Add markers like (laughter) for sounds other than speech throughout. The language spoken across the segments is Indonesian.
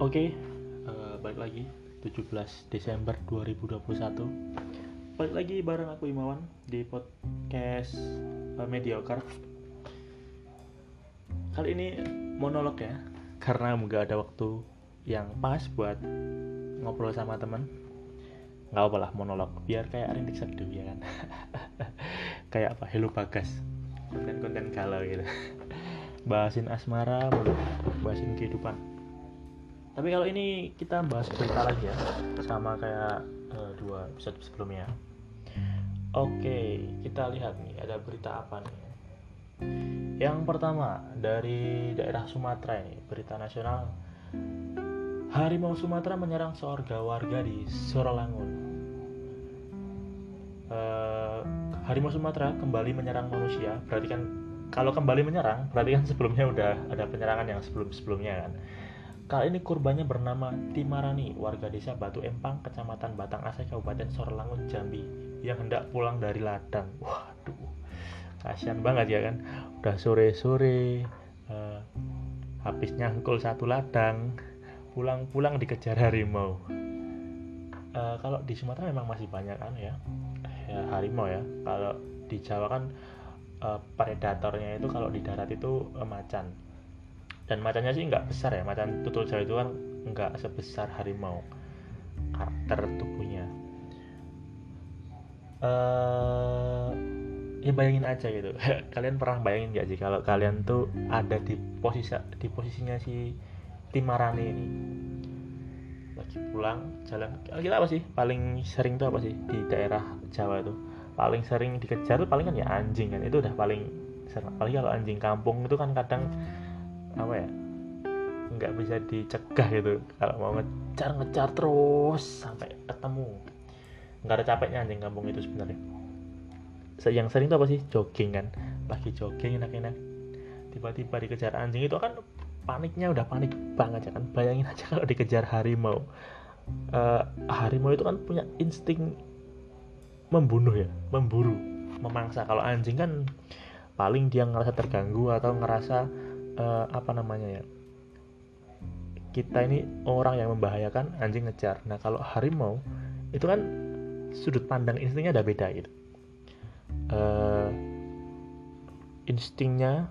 Oke, uh, balik lagi 17 Desember 2021. Balik lagi bareng aku Imawan di podcast uh, Mediocre. Kali ini monolog ya, karena nggak ada waktu yang pas buat ngobrol sama teman. Nggak apa lah monolog, biar kayak rintik seduh ya kan. (laughs) kayak apa? Hello Bagas. Konten-konten galau gitu. (laughs) bahasin asmara, bahasin kehidupan tapi kalau ini kita bahas berita lagi ya sama kayak uh, dua episode sebelumnya. Oke kita lihat nih ada berita apa nih? Yang pertama dari daerah Sumatera ini berita nasional. Harimau Sumatera menyerang seorang warga di Sorolangun uh, harimau Sumatera kembali menyerang manusia berarti kan kalau kembali menyerang berarti kan sebelumnya udah ada penyerangan yang sebelum sebelumnya kan Kali ini kurbannya bernama Timarani, warga desa Batu Empang, kecamatan Batang Asai, Kabupaten Sorlangun, Jambi, yang hendak pulang dari ladang. Waduh, kasihan banget ya kan. Udah sore-sore, uh, habis nyangkul satu ladang, pulang-pulang dikejar harimau. Uh, kalau di Sumatera memang masih banyak kan ya, ya harimau ya. Kalau di Jawa kan uh, predatornya itu kalau di darat itu uh, macan dan macannya sih nggak besar ya macan tutul jawa itu kan nggak sebesar harimau karakter tubuhnya. Uh, ya bayangin aja gitu. (laughs) Kalian pernah bayangin nggak sih kalau kalian tuh ada di posisi di posisinya si Timarani ini? Lagi pulang jalan kita apa sih? Paling sering tuh apa sih di daerah Jawa itu? Paling sering dikejar tuh paling kan ya anjing kan itu udah paling sering. Apalagi kalau anjing kampung itu kan kadang apa ya nggak bisa dicegah gitu. Kalau mau ngejar ngejar terus sampai ketemu. Nggak ada capeknya anjing kampung itu sebenarnya. Yang sering tuh apa sih? Jogging kan. Lagi jogging enak-enak. Tiba-tiba dikejar anjing itu kan paniknya udah panik banget ya kan. Bayangin aja kalau dikejar harimau. Uh, harimau itu kan punya insting membunuh ya memburu memangsa. Kalau anjing kan paling dia ngerasa terganggu atau ngerasa uh, apa namanya ya? Kita ini orang yang membahayakan anjing ngejar. Nah kalau harimau itu kan sudut pandang instingnya ada beda gitu. Uh, instingnya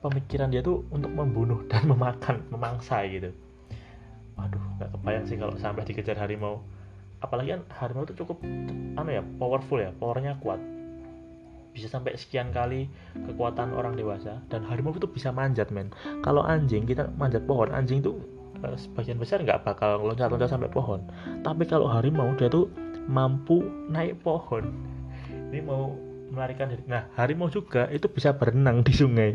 pemikiran dia tuh untuk membunuh dan (laughs) memakan memangsa gitu. Waduh nggak kebayang sih kalau sampai dikejar harimau. Apalagi kan harimau itu cukup anu ya powerful ya powernya kuat bisa sampai sekian kali kekuatan orang dewasa. Dan harimau itu bisa manjat men. Kalau anjing kita manjat pohon anjing itu eh, sebagian besar nggak bakal loncat-loncat sampai pohon. Tapi kalau harimau dia tuh mampu naik pohon. Ini mau melarikan diri. Nah harimau juga itu bisa berenang di sungai.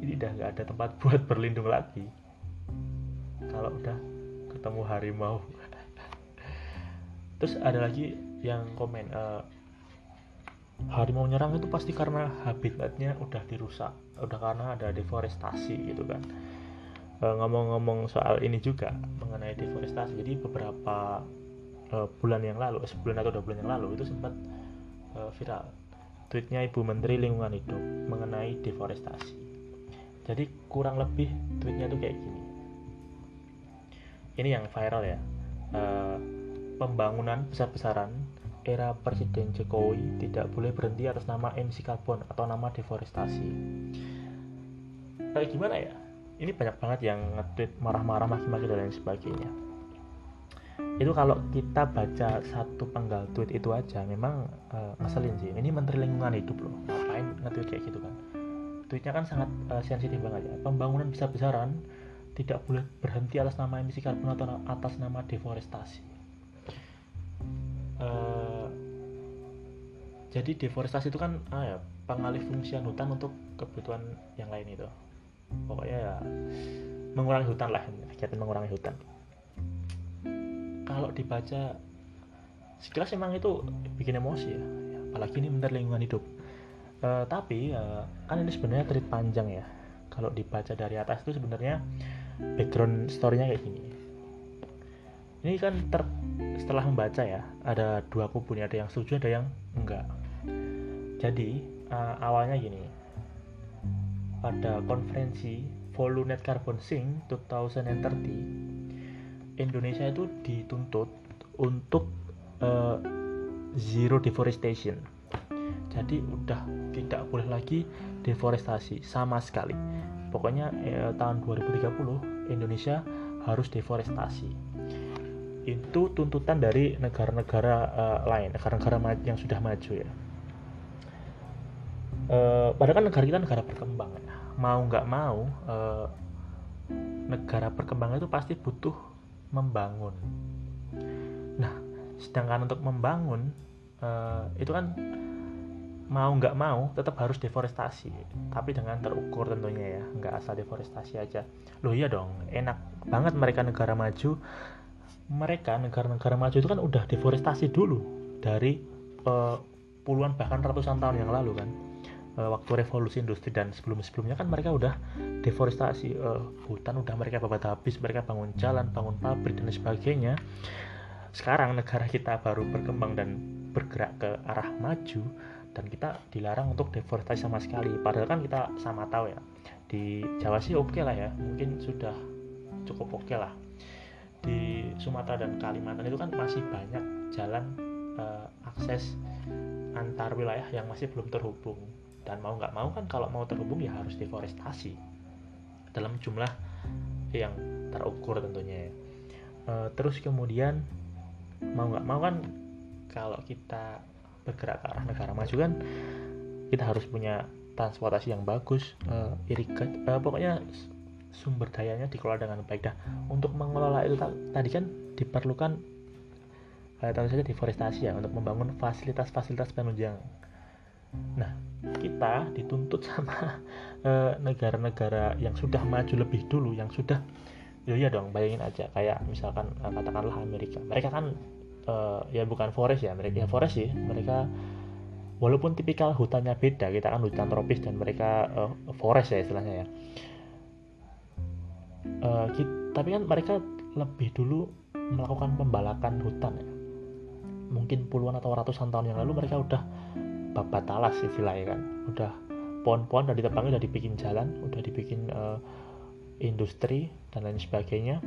Ini udah nggak ada tempat buat berlindung lagi. Kalau udah ketemu harimau. (laughs) Terus ada lagi yang komen uh, harimau nyerang itu pasti karena habitatnya udah dirusak udah karena ada deforestasi gitu kan. E, ngomong-ngomong soal ini juga mengenai deforestasi jadi beberapa e, bulan yang lalu sebulan atau dua bulan yang lalu itu sempat e, viral. Tweetnya Ibu Menteri Lingkungan Hidup mengenai deforestasi. Jadi kurang lebih tweetnya tuh kayak gini. Ini yang viral ya. Pembangunan besar-besaran era Presiden Jokowi tidak boleh berhenti atas nama emisi karbon atau nama deforestasi. Kayak gimana ya? Ini banyak banget yang nge-tweet marah-marah, maki-maki dan lain sebagainya. Itu kalau kita baca satu penggal tweet itu aja, memang uh, ngeselin sih. Ini Menteri Lingkungan Hidup loh, ngapain nge-tweet kayak gitu kan? Tweetnya kan sangat uh, sensitif banget ya. Pembangunan besar-besaran tidak boleh berhenti atas nama emisi karbon atau atas nama deforestasi. Uh, jadi deforestasi itu kan ah ya pengalih fungsian hutan untuk kebutuhan yang lain itu. Pokoknya ya mengurangi hutan lah kegiatan mengurangi hutan. Kalau dibaca sekilas emang itu bikin emosi ya, apalagi ini menteri lingkungan hidup. Uh, tapi uh, kan ini sebenarnya tweet panjang ya. Kalau dibaca dari atas itu sebenarnya background storynya kayak gini. Ini kan ter setelah membaca ya ada dua kubu nih ada yang setuju ada yang enggak jadi uh, awalnya gini. Pada konferensi Volunet Carbon Sink 2030 Indonesia itu dituntut untuk uh, zero deforestation. Jadi udah tidak boleh lagi deforestasi sama sekali. Pokoknya eh, tahun 2030 Indonesia harus deforestasi. Itu tuntutan dari negara-negara uh, lain negara-negara yang sudah maju ya uh, padahal kan negara kita negara berkembang. Ya mau nggak mau uh, negara berkembang itu pasti butuh membangun. Nah sedangkan untuk membangun uh, itu kan mau nggak mau tetap harus deforestasi tapi dengan terukur tentunya ya nggak asal deforestasi aja. Loh iya dong enak banget mereka negara maju. Mereka negara-negara maju itu kan udah deforestasi dulu dari uh, puluhan bahkan ratusan tahun yang lalu kan uh, waktu revolusi industri dan sebelum-sebelumnya kan mereka udah deforestasi uh, hutan udah mereka babat habis mereka bangun jalan bangun pabrik dan sebagainya. Sekarang negara kita baru berkembang dan bergerak ke arah maju dan kita dilarang untuk deforestasi sama sekali. Padahal kan kita sama tahu ya di Jawa sih oke okay lah ya mungkin sudah cukup oke okay lah. Di Sumatera dan Kalimantan itu kan masih banyak jalan uh, akses antar wilayah yang masih belum terhubung dan mau nggak mau kan kalau mau terhubung ya harus deforestasi. Dalam jumlah yang terukur tentunya ya. Uh, terus kemudian mau nggak mau kan kalau kita bergerak ke arah negara maju kan kita harus punya transportasi yang bagus uh, irigat uh, pokoknya sumber dayanya dikelola dengan baik dah. Untuk mengelola itu tadi kan diperlukan uh, tentu saja deforestasi ya untuk membangun fasilitas-fasilitas penunjang nah kita dituntut sama (laughs) negara-negara uh, yang sudah maju lebih dulu yang sudah ya iya dong bayangin aja kayak misalkan uh, katakanlah Amerika. Mereka kan uh, ya bukan forest ya mereka ya forest sih mereka walaupun tipikal hutannya beda kita kan hutan tropis dan mereka uh, forest ya istilahnya ya. Uh, kita, tapi kan mereka lebih dulu melakukan pembalakan hutan ya. Mungkin puluhan atau ratusan tahun yang lalu mereka udah babat talas istilahnya kan udah pohon-pohon udah ditebangin udah dibikin jalan udah dibikin uh, industri dan lain sebagainya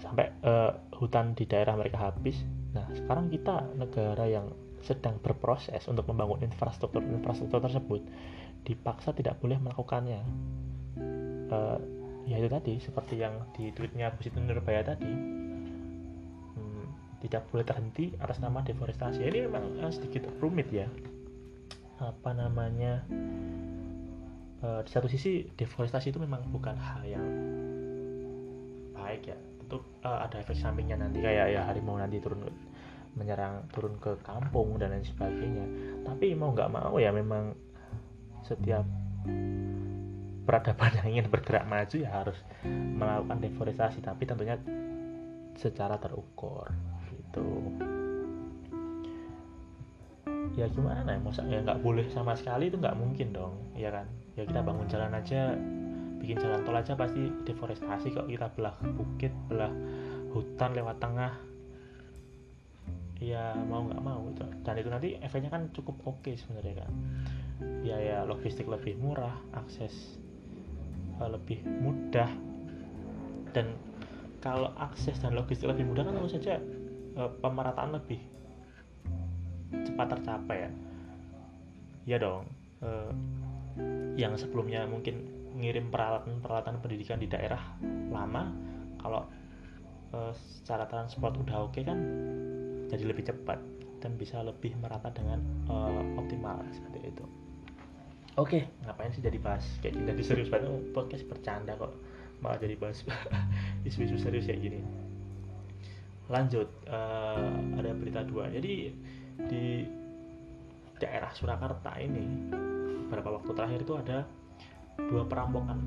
sampai uh, hutan di daerah mereka habis. Nah, sekarang kita negara yang sedang berproses untuk membangun infrastruktur infrastruktur tersebut dipaksa tidak boleh melakukannya. Uh, ya itu tadi seperti yang di tweetnya Siti Nurbaya tadi tidak boleh terhenti atas nama deforestasi. Ini memang uh, sedikit rumit ya. Apa namanya? Uh, di satu sisi deforestasi itu memang bukan hal yang baik ya untuk uh, ada efek sampingnya nanti kayak ya harimau nanti turun menyerang turun ke kampung dan lain sebagainya tapi mau nggak mau ya memang setiap peradaban (laughs) yang ingin bergerak maju ya harus melakukan deforestasi tapi tentunya secara terukur gitu. Ya gimana? Ya masa nggak boleh sama sekali itu nggak mungkin dong ya kan? Ya kita bangun jalan aja bikin jalan tol aja pasti deforestasi kok. Kita belah bukit belah hutan lewat tengah. Ya mau nggak mau itu. Dan itu nanti efeknya kan cukup oke okay sebenarnya kan? Ya ya logistik lebih murah akses uh, lebih mudah. Dan kalau akses dan logistik lebih mudah kan tentu saja uh, pemerataan lebih cepat tercapai ya. Ya dong uh, yang sebelumnya mungkin ngirim peralatan-peralatan pendidikan di daerah lama kalau e, secara transport udah oke okay kan jadi lebih cepat dan bisa lebih merata dengan optimal seperti itu. Oke. Okay, ngapain sih jadi bahas kayak gini? Jadi serius banget oh, podcast bercanda kok malah jadi bahas (laughs) isu-isu serius kayak gini lanjut uh, ada berita dua jadi di daerah Surakarta ini beberapa waktu terakhir itu ada dua perampokan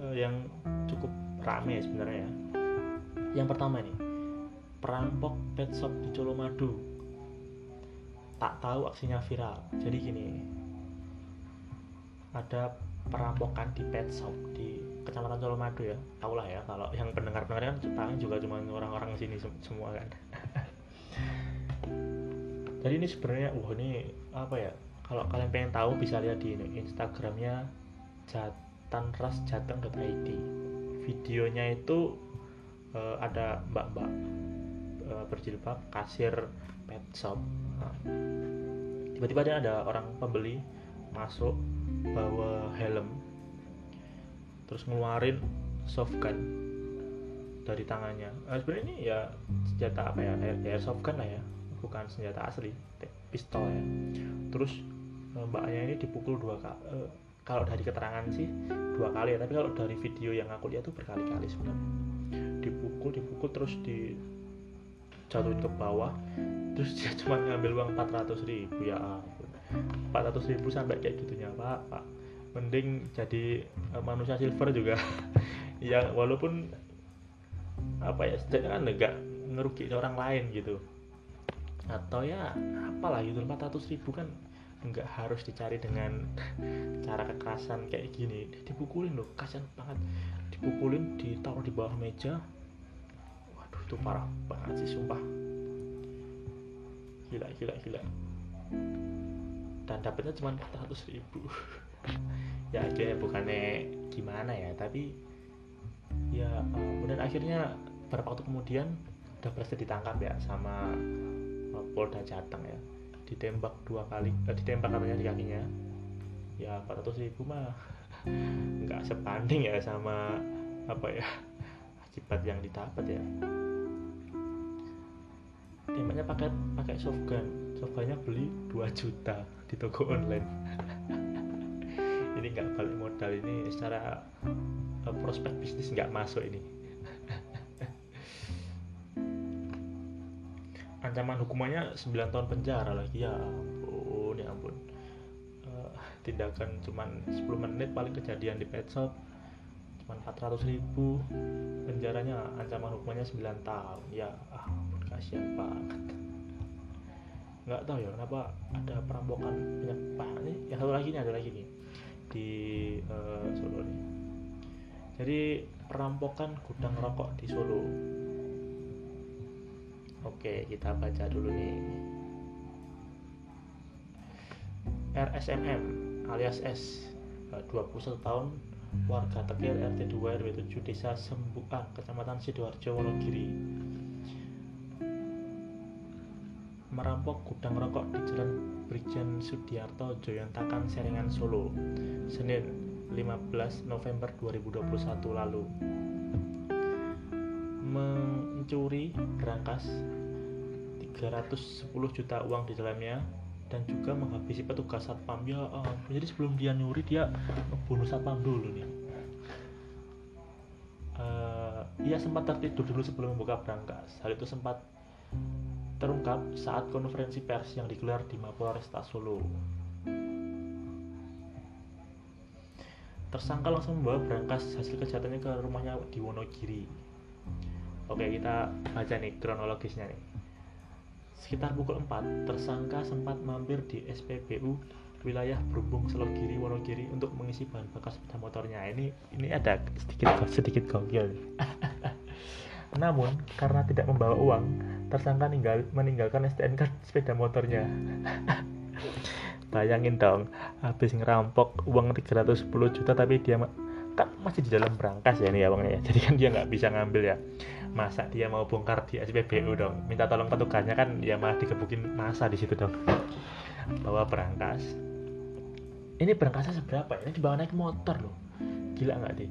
uh, (clears throat) yang cukup rame sebenarnya ya. Yang pertama nih, perampok pet shop di Colomadu. Tak tahu aksinya viral. Jadi gini, ada perampokan di pet shop di Kecamatan Colomadu ya. Tahu lah ya kalau yang pendengar-pendengar kan paling juga cuma orang-orang sini semua kan. (laughs) Jadi ini sebenarnya, wah ini apa ya? kalau kalian pengen tahu bisa lihat di instagramnya jatanrasjateng.id videonya itu uh, ada mbak-mbak uh, berjilbab kasir pet shop nah, tiba-tiba ada orang pembeli masuk bawa helm terus ngeluarin soft gun dari tangannya. Uh, sebenarnya ini ya senjata apa ya? Air soft gun lah ya. Bukan senjata asli pistol ya. Terus mbaknya ini dipukul dua kali uh, kalau dari keterangan sih dua kali ya. Tapi kalau dari video yang aku lihat tuh berkali-kali sebenarnya. Dipukul dipukul terus di jatuhin ke bawah. Terus dia cuma ngambil uang 400 ribu ya ampun. 400 ribu sampai kayak gitunya pak pak mending jadi uh, manusia silver juga. (laughs) Yang walaupun apa ya setidaknya kan enggak ngerugi orang lain gitu. Atau ya apalah gitu 400 ribu kan nggak harus dicari dengan (laughs) cara kekerasan kayak gini. Dipukulin loh kasian banget. Dipukulin ditaruh di bawah meja. Waduh itu parah banget sih sumpah. Gila gila gila. Dan dapetnya cuma 400 ribu (laughs) ya akhirnya bukannya gimana ya tapi ya kemudian akhirnya beberapa waktu kemudian udah berhasil ditangkap ya sama uh, Polda Jateng ya. Ditembak dua kali eh, ditembak katanya di kakinya. Ya 400 ribu mah (laughs) nggak sebanding ya sama apa ya akibat yang didapat ya. Tembaknya pakai pakai softgun softgunnya beli 2 juta di toko online (laughs) ini nggak balik modal ini secara uh, prospek bisnis nggak masuk ini. (laughs) Ancaman hukumannya 9 tahun penjara lagi. Ya ampun ya ampun. Uh, tindakan cuman 10 menit paling kejadian di pet shop cuman 400 ribu. Penjaranya ancaman hukumannya 9 tahun. Ya ampun kasihan banget. Nggak tahu ya kenapa ada perampokan banyak banget nih yang satu lagi nih ada lagi nih di uh, Solo nih jadi perampokan gudang rokok di Solo. Oke, kita baca dulu nih. RSMM alias S 21 eh, tahun warga Tegir RT 2 RW 7 Desa Sembukan Kecamatan Sidoarjo Wonogiri merampok gudang rokok di Jalan Brigjen Sudiarto Joyontakan Serengan Solo Senin 15 November 2021 lalu. Mencuri berangkas 310 juta uang di dalamnya dan juga menghabisi petugas satpam. Ya jadi sebelum dia nyuri dia membunuh satpam dulu nih. Uh, ia sempat tertidur dulu sebelum membuka berangkas. Hal itu sempat terungkap saat konferensi pers yang digelar di Mapolresta Solo tersangka langsung membawa berangkas hasil kejahatannya ke rumahnya di Wonogiri Oke, kita baca nih kronologisnya nih. Sekitar pukul 4, tersangka sempat mampir di SPBU wilayah Berumbung Selogiri Wonogiri untuk mengisi bahan bakar sepeda motornya. Ini ini ada sedikit sedikit gokil. (laughs) Namun karena tidak membawa uang, tersangka meninggal, meninggalkan STNK sepeda motornya. (laughs) Bayangin dong, habis ngerampok uang 310 juta tapi dia kan masih di dalam berangkas ya nih ya uangnya ya. Jadi kan dia nggak bisa ngambil ya masa dia mau bongkar di SPBU dong minta tolong petugasnya kan ya malah dikebukin masa di situ dong bawa berangkas ini berangkasnya seberapa ya? ini dibawa naik motor loh gila nggak deh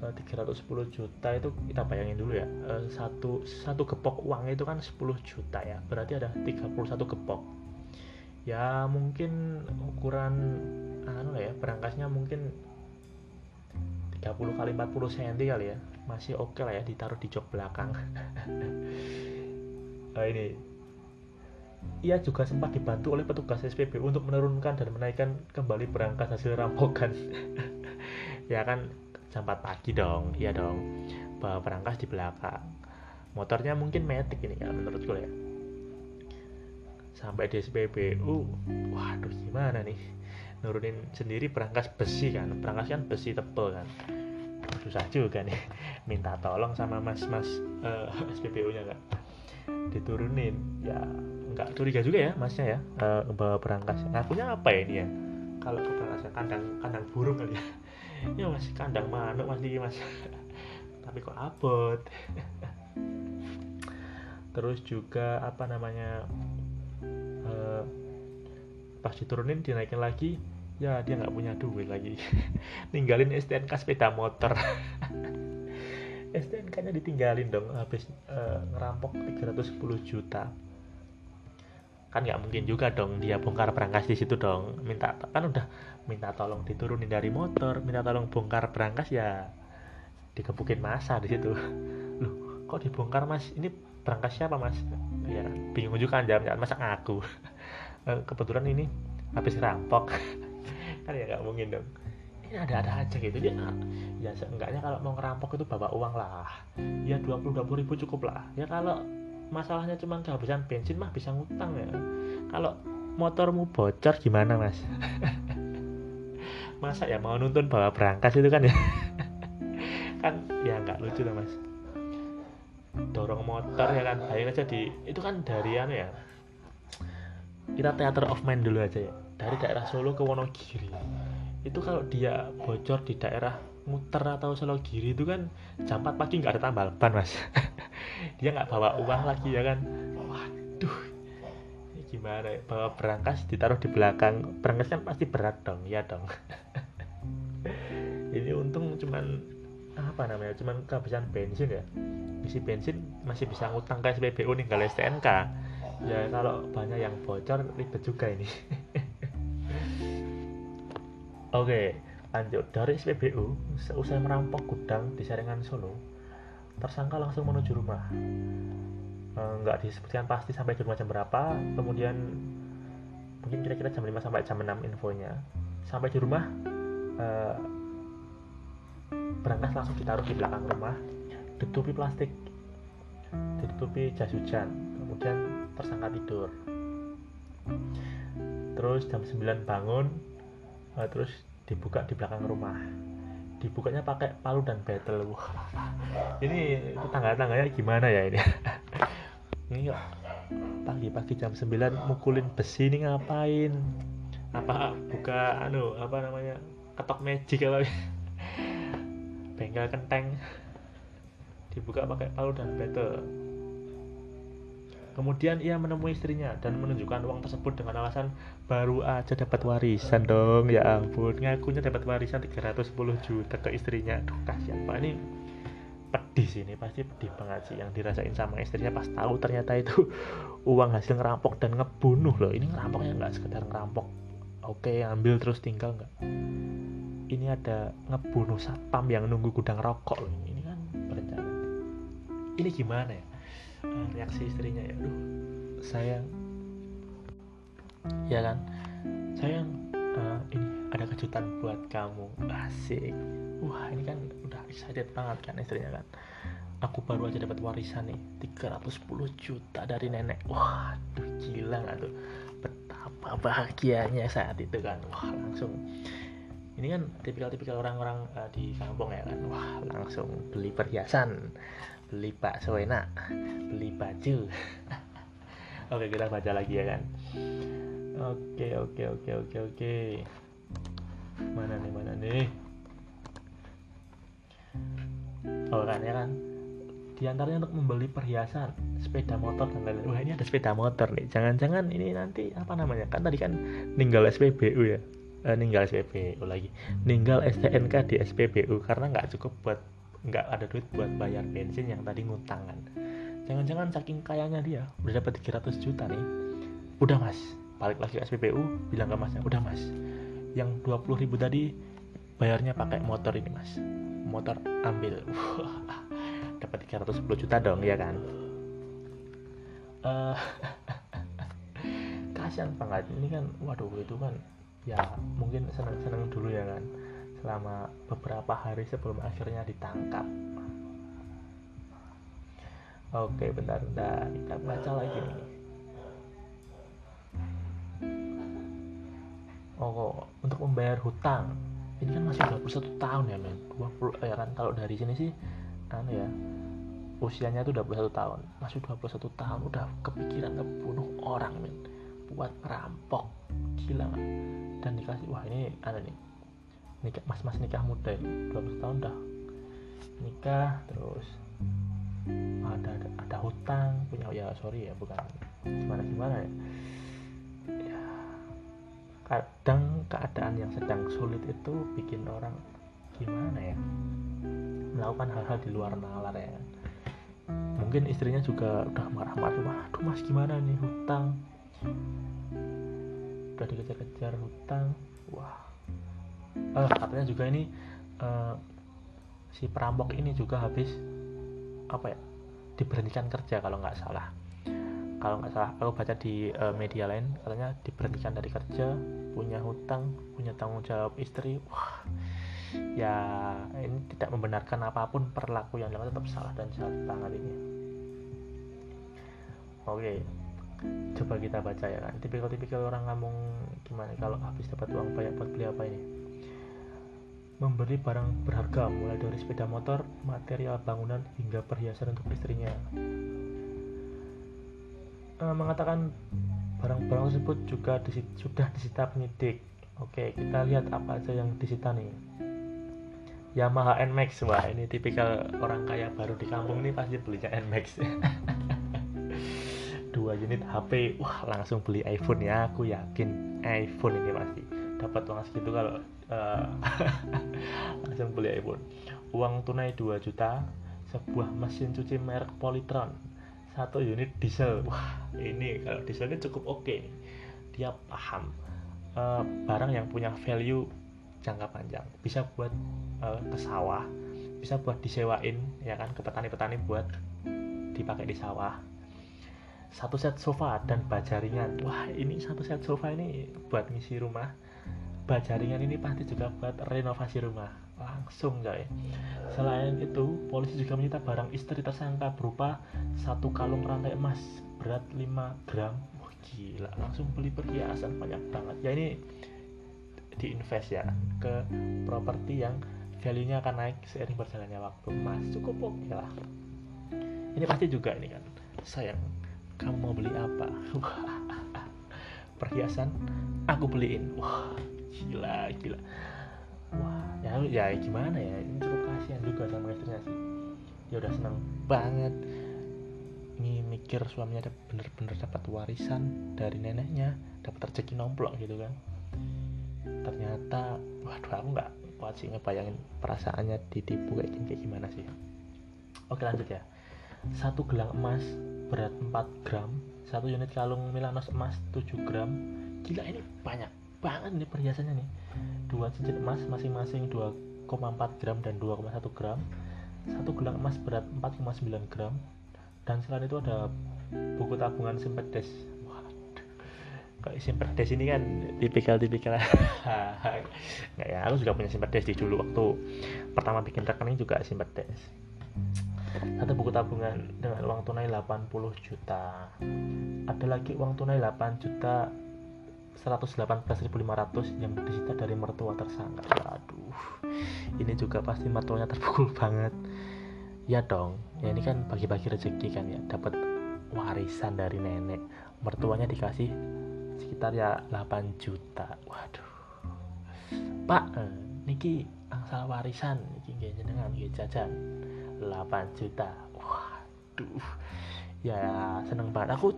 310 juta itu kita bayangin dulu ya. Eh, satu satu gepok uang itu kan 10 juta ya. Berarti ada 31 gepok. Ya mungkin ukuran anu ya berangkasnya mungkin 30 kali 40 cm kali ya. Masih oke okay lah ya ditaruh di jok belakang. Nah, (laughs) ini. Ia juga sempat dibantu oleh petugas SPBU untuk menurunkan dan menaikkan kembali berangkas hasil rampokan. (laughs) Ya kan jam 4 pagi dong iya dong. Bawa berangkas di belakang. Motornya mungkin metik ini ya menurutku ya. Sampai di SPBU waduh gimana nih? Nurunin sendiri berangkas besi kan. Berangkas kan besi tebel kan. Susah juga nih. Minta tolong sama mas-mas uh, eh, (laughs) SPBU nya kan. Diturunin. Ya nggak curiga juga ya masnya ya uh, bawa berangkas ngakunya apa ya ini ya? Kalau ke berangkas kandang kandang burung kali ya ya mas kandang manuk mas nih mas. (laughs) Tapi kok abot? (laughs) Terus juga apa namanya uh, pas diturunin dinaikin lagi ya dia nggak punya duit lagi. (laughs) Ninggalin STNK sepeda motor. STNK nya ditinggalin dong habis uh, ngerampok 310 juta kan nggak mungkin juga dong dia bongkar berangkas di situ dong. Minta kan udah minta tolong diturunin dari motor minta tolong bongkar berangkas ya dikepukin masa di situ. (laughs) Loh kok dibongkar mas? Ini berangkas siapa mas? Ya bingung juga kan jawab masa ngaku (laughs) eh, kebetulan ini habis rampok. (laughs) Kan ya nggak mungkin dong. Ini ada-ada aja gitu. Dia ya seenggaknya kalau mau ngerampok itu bawa uang lah. Ya 20 20 ribu cukup lah. Ya kalau masalahnya cuma kehabisan bensin mah bisa ngutang ya. Kalau motormu bocor gimana mas? (laughs) Masa ya mau nuntun bawa berangkas itu kan ya? (laughs) Kan ya nggak lucu lah mas. Dorong motor ya kan bayangin aja di itu kan dari anu ya. Kita theater of mind dulu aja ya. Dari daerah Solo ke Wonogiri. Itu kalau dia bocor di daerah muter atau Solo Giri itu kan jam 4 pagi nggak ada tambal ban mas. (laughs) Dia nggak bawa uang lagi ya kan? Waduh. Ini gimana ya? Bawa berangkas ditaruh di belakang. Berangkas kan pasti berat dong. Ya dong. (laughs) Ini untung cuman apa namanya cuman kehabisan bensin ya. Isi bensin masih bisa ngutang ke SPBU nih kalau STNK ya kalau banyak yang bocor ribet juga ini. (laughs) Oke. okay, lanjut dari SPBU seusai merampok gudang di Saringan Solo tersangka langsung menuju rumah. E, nggak disebutkan pasti sampai di rumah jam berapa kemudian mungkin kira-kira jam 5 sampai jam 6 infonya. Sampai di rumah e, berangkas langsung ditaruh di belakang rumah ditutupi plastik ditutupi jas hujan kemudian tersangka tidur. Terus jam 9 bangun uh, terus dibuka di belakang rumah. Dibukanya pakai palu dan betel. Ini tangga-tangganya gimana ya ini? (laughs) Ini pagi-pagi jam 9 mukulin besi ini ngapain? Apa buka anu apa namanya ketok magic apa? (laughs) Bengkel kenteng. Dibuka pakai palu dan betel Kemudian ia menemui istrinya dan menunjukkan uang tersebut dengan alasan baru aja dapat warisan dong. Ya ampun, ngakunya dapat warisan 310 juta ke istrinya. Duh, kasihan Pak. Ini pedih sih ini pasti pedih banget sih yang dirasain sama istrinya pas tahu ternyata itu (laughs) uang hasil ngerampok dan ngebunuh loh. Ini ngerampoknya nggak? Sekedar ngerampok. Oke ambil terus tinggal nggak? Ini ada ngebunuh satpam yang nunggu gudang rokok loh. Ini kan berencana. Ini gimana ya uh, reaksi istrinya ya. Aduh. Sayang. Ya kan? Sayang uh, ini ada kejutan buat kamu. Asik. Wah ini kan udah excited banget kan istrinya kan? Aku baru aja dapat warisan nih 310 juta dari nenek. Wah tuh gila gak tuh? Betapa bahagianya saat itu kan. Wah langsung. Ini kan tipikal-tipikal orang-orang uh, di kampung ya kan? Wah langsung beli perhiasan beli bakso enak. Beli baju. (laughs) Oke kita baca lagi ya kan? Oke oke oke oke oke. Mana nih mana nih? Oh kan ya kan di antaranya untuk membeli perhiasan sepeda motor dan lain-lain. Wah ini ada sepeda motor nih. Jangan-jangan ini nanti apa namanya? Kan tadi kan ninggal SPBU ya? Eh, ninggal SPBU lagi. Ninggal STNK di SPBU karena nggak cukup buat nggak ada duit buat bayar bensin yang tadi ngutangan jangan-jangan saking kayanya dia udah dapat 300 juta nih. Udah mas. Balik lagi ke SPBU bilang ke masnya udah mas. Yang 20 ribu tadi bayarnya pakai motor ini mas. Motor ambil. (laughs) Dapat 310 juta dong ya kan? Uh, (laughs) kasihan banget. Ini kan waduh itu kan ya mungkin seneng-seneng dulu ya kan selama beberapa hari sebelum akhirnya ditangkap. Oke, bentar-bentar kita baca lagi nih. Oh, untuk membayar hutang ini kan masih 21 tahun ya men 20 ya kan kalau dari sini sih anu ya usianya tuh 21 tahun masih 21 tahun udah kepikiran ngebunuh orang men buat perampok gila gak? dan dikasih wah ini ada nih nikah mas-mas nikah muda ini 12 tahun dah. Nikah terus ada ada, ada hutang punya ya sorry ya bukan gimana gimana ya. Ya kadang keadaan yang sedang sulit itu bikin orang gimana ya? Melakukan hal-hal di luar nalar ya. Mungkin istrinya juga udah marah-marah aduh mas gimana nih hutang? Udah dikejar-kejar hutang wah eh, katanya juga ini eh, si perampok ini juga habis apa ya diberhentikan kerja kalau nggak salah. Kalau nggak salah aku baca di uh, media lain katanya diberhentikan dari kerja punya hutang punya tanggung jawab istri. Wah ya ini tidak membenarkan apa pun perlaku yang dilakukan tetap salah dan salah banget ini. Oke coba kita baca ya kan tipikal-tipikal orang ngomong gimana? Kalau habis dapat uang banyak buat beli apa ini memberi barang berharga mulai dari sepeda motor, material bangunan hingga perhiasan untuk istrinya. E, mengatakan barang-barang tersebut juga disit sudah disita penyidik. Oke, kita lihat apa aja yang disita nih. Yamaha NMAX, wah ini tipikal orang kaya baru di kampung nih pasti belinya NMAX. (laughs) Dua unit HP, wah langsung beli iPhone ya, aku yakin iPhone ini pasti dapat uang segitu kalau uh, (laughs) langsung beli iPhone. Uang tunai 2 juta sebuah mesin cuci merek Polytron satu unit diesel. Wah ini kalau dieselnya cukup oke. Okay. dia paham uh, barang yang punya value jangka panjang. Bisa buat uh, ke sawah bisa buat disewain ya kan ke petani-petani buat dipakai di sawah. Satu set sofa dan baja ringan wah ini satu set sofa ini buat ngisi rumah baja ringan ini pasti juga buat renovasi rumah. Langsung coy selain itu polisi juga menyita barang istri tersangka berupa satu kalung rantai emas berat 5 gram. Wah gila langsung beli perhiasan banyak banget. Ya ini diinvest ya ke properti yang value nya akan naik seiring berjalannya waktu. Mas cukup oke lah. Ini pasti juga ini kan. Sayang kamu mau beli apa? (laughs) Perhiasan aku beliin. Wah gila gila. Wah ya ya gimana ya? Ini cukup kasihan juga sama istrinya sih. Ya udah seneng banget. Ini mikir suaminya bener-bener dapat warisan dari neneknya dapat rezeki nomplok gitu kan. Ternyata waduh aku nggak kuat sih ngebayangin perasaannya ditipu kayak gini kayak gimana sih? Oke lanjut ya. Satu gelang emas berat 4 gram satu unit kalung Milanos emas 7 gram. Gila ini banyak banget nih perhiasannya nih. Dua cincin emas masing-masing 2,4 gram dan 2,1 gram. Satu gelang emas berat 4,9 gram. Dan selain itu ada buku tabungan simpedes. Kalau simpedes ini kan tipikal-tipikal. (laughs) Nggak ya aku juga punya simpedes di dulu waktu pertama bikin rekening juga simpedes. Satu buku tabungan dengan uang tunai 80 juta. Ada lagi uang tunai 8 juta 118.500 yang disita dari mertua tersangka. Aduh, ini juga pasti mertuanya terpukul (laughs) banget. Ya dong, ya ini kan bagi-bagi rezeki kan ya, dapat warisan dari nenek. Mertuanya dikasih sekitar ya 8 juta. Waduh. Pak, eh, niki angsal warisan niki jenengan nggih jajan 8 juta. Waduh. Ya seneng banget aku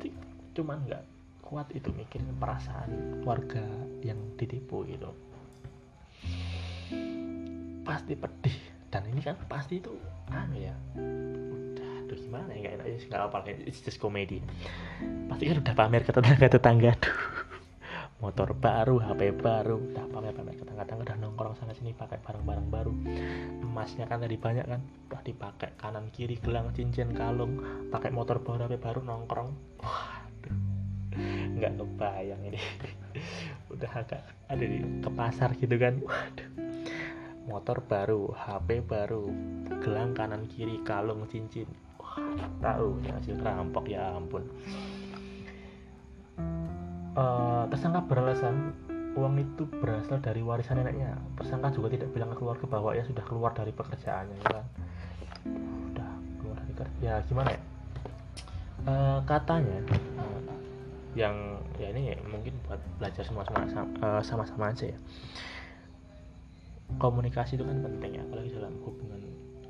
cuman nggak kuat itu mikirin perasaan warga yang ditipu gitu. Pasti pedih. Dan ini kan pasti itu anu ya udah aduh gimana ya nggak enak sih nggak apa it's just comedy. Pasti kan udah pamer ke tetangga tetangga tuh motor baru HP baru udah pamer pamer ke tetangga udah nongkrong sana sini pakai barang-barang baru. Emasnya kan tadi banyak kan udah dipakai kanan kiri gelang cincin kalung pakai motor baru HP baru nongkrong. Wah nggak kebayang ini. Udah agak ada di ke pasar gitu kan. Waduh. Motor baru HP baru gelang kanan kiri kalung cincin. Wah tahu yang hasil rampok ya ampun. Uh, tersangka beralasan uang itu berasal dari warisan neneknya. Tersangka juga tidak bilang ke keluarga bahwa ya sudah keluar dari pekerjaannya ya kan? Udah keluar dari kerja. Ya gimana ya? Uh, katanya yang ya ini ya, mungkin buat belajar semua-sama eh, sama-sama aja ya. Komunikasi itu kan penting ya apalagi dalam hubungan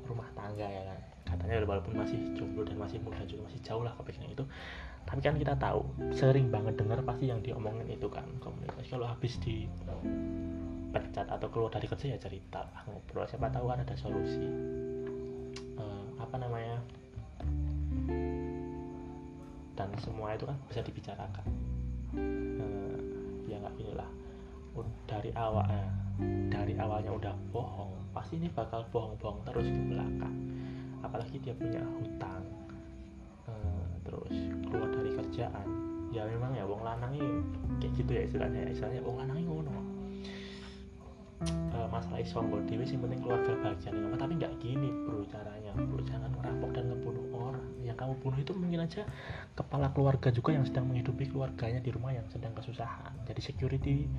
rumah tangga ya kan. Katanya walaupun masih jomblo dan masih muda juga masih jauh lah kepikiran itu. Tapi kan kita tahu sering banget dengar pasti yang diomongin itu kan komunikasi. Kalau habis di pecat atau keluar dari kerja ya cerita ngobrol. Siapa tahu kan ada solusi. Uh, apa namanya dan semua itu kan bisa dibicarakan. Uh, ya nggak inilah. Dari awal eh, dari awalnya udah bohong pasti ini bakal bohong-bohong terus ke belakang. Apalagi dia punya hutang uh, terus keluar dari kerjaan. Ya memang ya wong lanang ini kayak gitu ya istilahnya. Ya istilahnya wong lanang ngono. Uh, masalah isombol dewi sih penting keluarga bahagia. Tapi nggak gini bro caranya. Bro jangan merampok dan ngebunuh yang kamu bunuh itu mungkin aja kepala keluarga juga yang sedang menghidupi keluarganya di rumah yang sedang kesusahan. Jadi security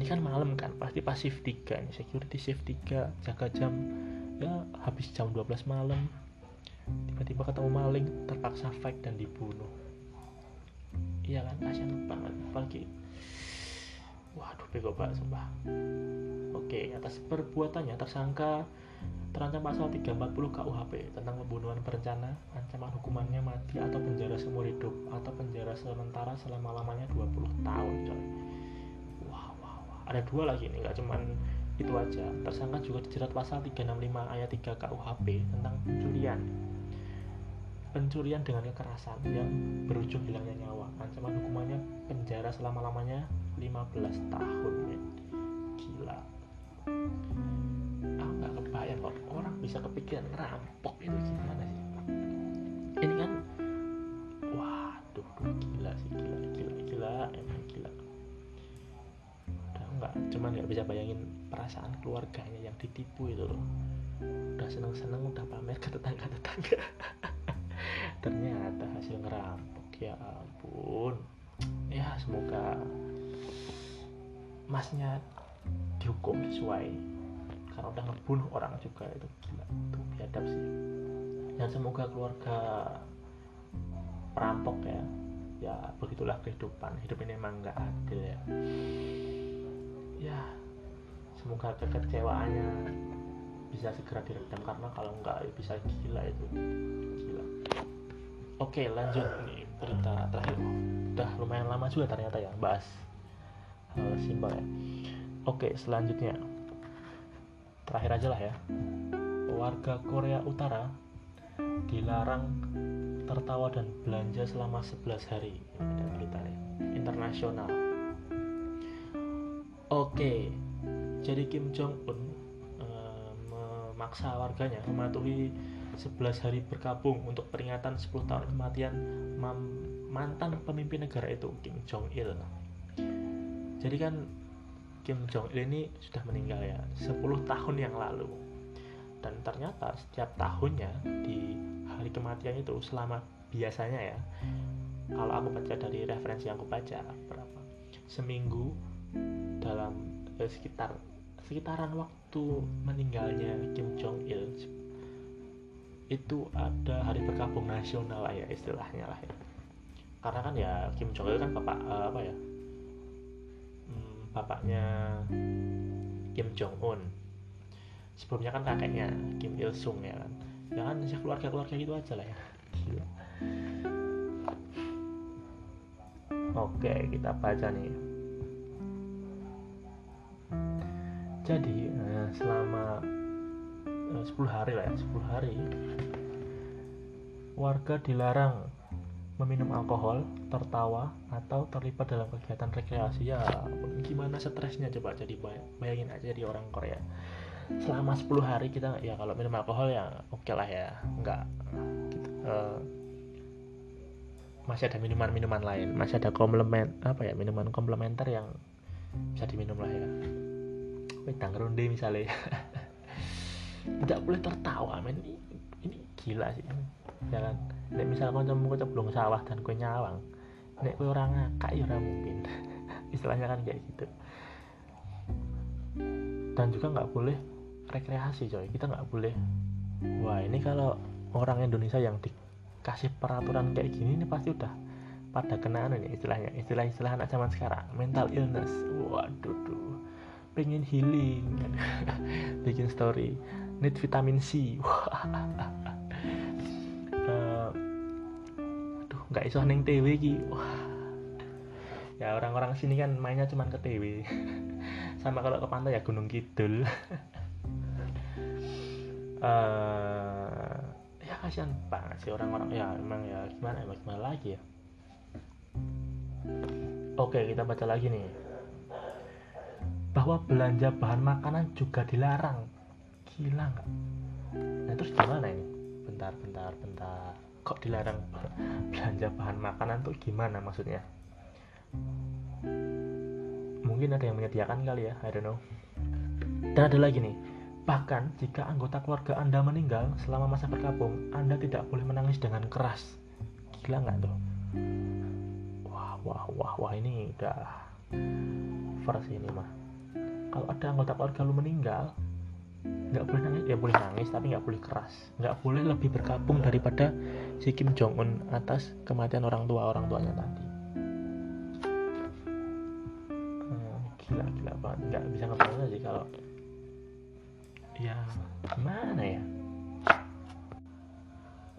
ini kan malam kan pasti pasif tiga nih security shift tiga jaga jam ya habis jam 12 malam tiba-tiba ketemu maling terpaksa fight dan dibunuh. Iya kan kasihan banget. Apalagi waduh bego banget sumpah. Oke atas perbuatannya tersangka terancam pasal 340 KUHP tentang pembunuhan berencana ancaman hukumannya mati atau penjara seumur hidup atau penjara sementara selama-lamanya 20 tahun coy. Ada dua lagi nih nggak cuman itu aja. Tersangka juga dijerat pasal 365 ayat 3 KUHP tentang pencurian. Pencurian dengan kekerasan yang berujung hilangnya nyawa. Ancaman hukumannya penjara selama-lamanya 15 tahun gila kebayang kok orang bisa kepikiran ngerampok itu gimana sih? Ini kan waduh gila sih gila gila gila emang gila. Nggak cuman nggak bisa bayangin perasaan keluarganya yang ditipu itu loh. Udah seneng seneng udah pamer ke tetangga tetangga (laughs) ternyata hasil ngerampok ya ampun. Ya semoga masnya dihukum sesuai karena udah ngebunuh orang juga itu. Gila itu biadab sih. Dan semoga keluarga perampok ya. Ya begitulah kehidupan. Hidup ini emang nggak adil ya. Ya semoga kekecewaannya bisa segera diredam karena kalau nggak ya bisa gila itu. Gila. Oke lanjut nih berita terakhir. Udah lumayan lama juga ternyata ya bahas hal simpel ya. Oke selanjutnya terakhir aja lah ya. Warga Korea Utara dilarang tertawa dan belanja selama 11 hari. Berita ya. Internasional. Oke, jadi Kim Jong Un uh, memaksa warganya mematuhi 11 hari berkabung untuk peringatan 10 tahun kematian mantan pemimpin negara itu Kim Jong Il. Jadi kan Kim Jong Il ini sudah meninggal ya 10 tahun yang lalu. Dan ternyata setiap tahunnya di hari kematian itu selama biasanya ya kalau aku baca dari referensi yang aku baca berapa seminggu dalam eh, sekitar sekitaran waktu meninggalnya Kim Jong Il itu ada hari berkabung nasional lah ya istilahnya lah ya karena kan ya Kim Jong Il kan bapak uh, apa ya bapaknya Kim Jong Un sebelumnya kan kakeknya Kim Il Sung ya kan. Ya kan ya keluarga keluarga gitu aja lah ya. Oke kita baca nih. Jadi eh, selama eh, 10 hari lah ya 10 hari warga dilarang meminum alkohol, tertawa, atau terlibat dalam kegiatan rekreasi. Ya gimana stresnya? Coba jadi bayangin aja di orang Korea. Selama 10 hari kita ya kalau minum alkohol ya oke okay lah ya. Nggak gitu, uh, masih ada minuman-minuman lain. Masih ada komplement apa ya minuman komplementer yang bisa diminum lah ya. Wedang ronde misalnya. (laughs) Tidak boleh tertawa men. Ini, ini gila sih ya kan nek misal cemu ceblong sawah dan kau nyawang nek kau orang ngakak ya orang mungkin. (laughs) Istilahnya kan kayak gitu. Dan juga nggak boleh rekreasi coy. Kita nggak boleh. Wah ini kalau orang Indonesia yang dikasih peraturan kayak gini ini pasti udah pada kenaan ini istilahnya. Istilah-istilah anak zaman sekarang mental illness. Waduh duh. Pengen healing. (laughs) Bikin story. Need vitamin C (laughs) nggak iso neng TW ki wah. Ya orang-orang sini kan mainnya cuma ke TW (laughs) sama kalau ke pantai ya Gunung Kidul. Uh, (laughs) ya kasihan banget sih orang-orang. Ya emang ya gimana ya gimana lagi ya? Oke kita baca lagi nih. Bahwa belanja bahan makanan juga dilarang. Gila nah terus gimana ini? Bentar bentar bentar kok dilarang belanja bahan makanan tuh gimana maksudnya? Mungkin ada yang menyediakan kali ya I don't know. Dan ada lagi nih bahkan jika anggota keluarga anda meninggal selama masa berkabung anda tidak boleh menangis dengan keras. Gila nggak tuh? Wah wah wah wah ini udah versi ini mah. Kalau ada anggota keluarga lu meninggal nggak boleh nangis. Ya boleh nangis tapi nggak boleh keras. Nggak boleh lebih berkabung daripada si Kim Jong Un atas kematian orang tua orang tuanya tadi. Gila gila banget. Nggak bisa ngebayang sih kalau ya gimana ya?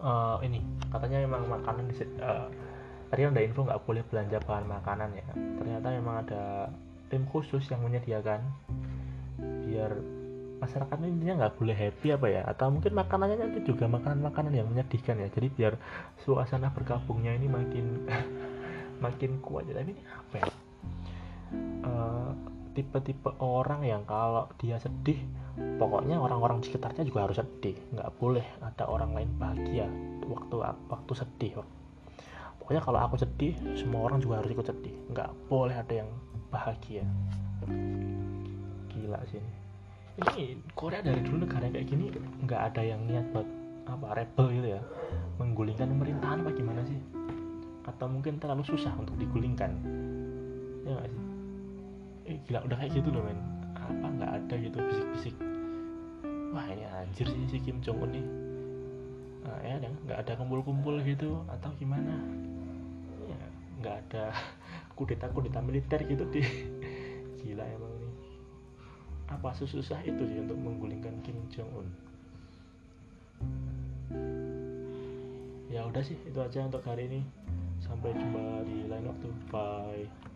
Uh, ini katanya memang makanan di uh, tadi ada info nggak boleh belanja bahan makanan ya. Ternyata memang ada tim khusus yang menyediakan biar masyarakat ini nggak boleh happy apa ya? Atau mungkin makanannya itu juga makanan-makanan yang menyedihkan ya. Jadi biar suasana berkabungnya ini makin (laughs) makin kuat. Ya tapi ini apa ya? Eh, tipe-tipe uh, orang yang kalau dia sedih pokoknya orang-orang sekitarnya juga harus sedih. Nggak boleh ada orang lain bahagia waktu waktu sedih pokoknya kalau aku sedih semua orang juga harus ikut sedih. Nggak boleh ada yang bahagia. Gila sih ini Korea dari dulu negara kayak gini nggak ada yang niat buat apa rebel gitu ya? Menggulingkan pemerintahan apa gimana sih? Atau mungkin terlalu susah untuk digulingkan? Ya gak sih? Eh gila udah kayak gitu loh men. Apa nggak ada gitu bisik-bisik. Wah ini anjir sih si Kim Jong Un nih. Nah, ya nggak ada kumpul-kumpul gitu atau gimana? Ya nggak ada (laughs) kudeta kudeta militer gitu di (laughs) gila emang apa susah itu sih untuk menggulingkan Kim Jong Un ya udah sih itu aja untuk hari ini. Sampai jumpa di lain waktu. Bye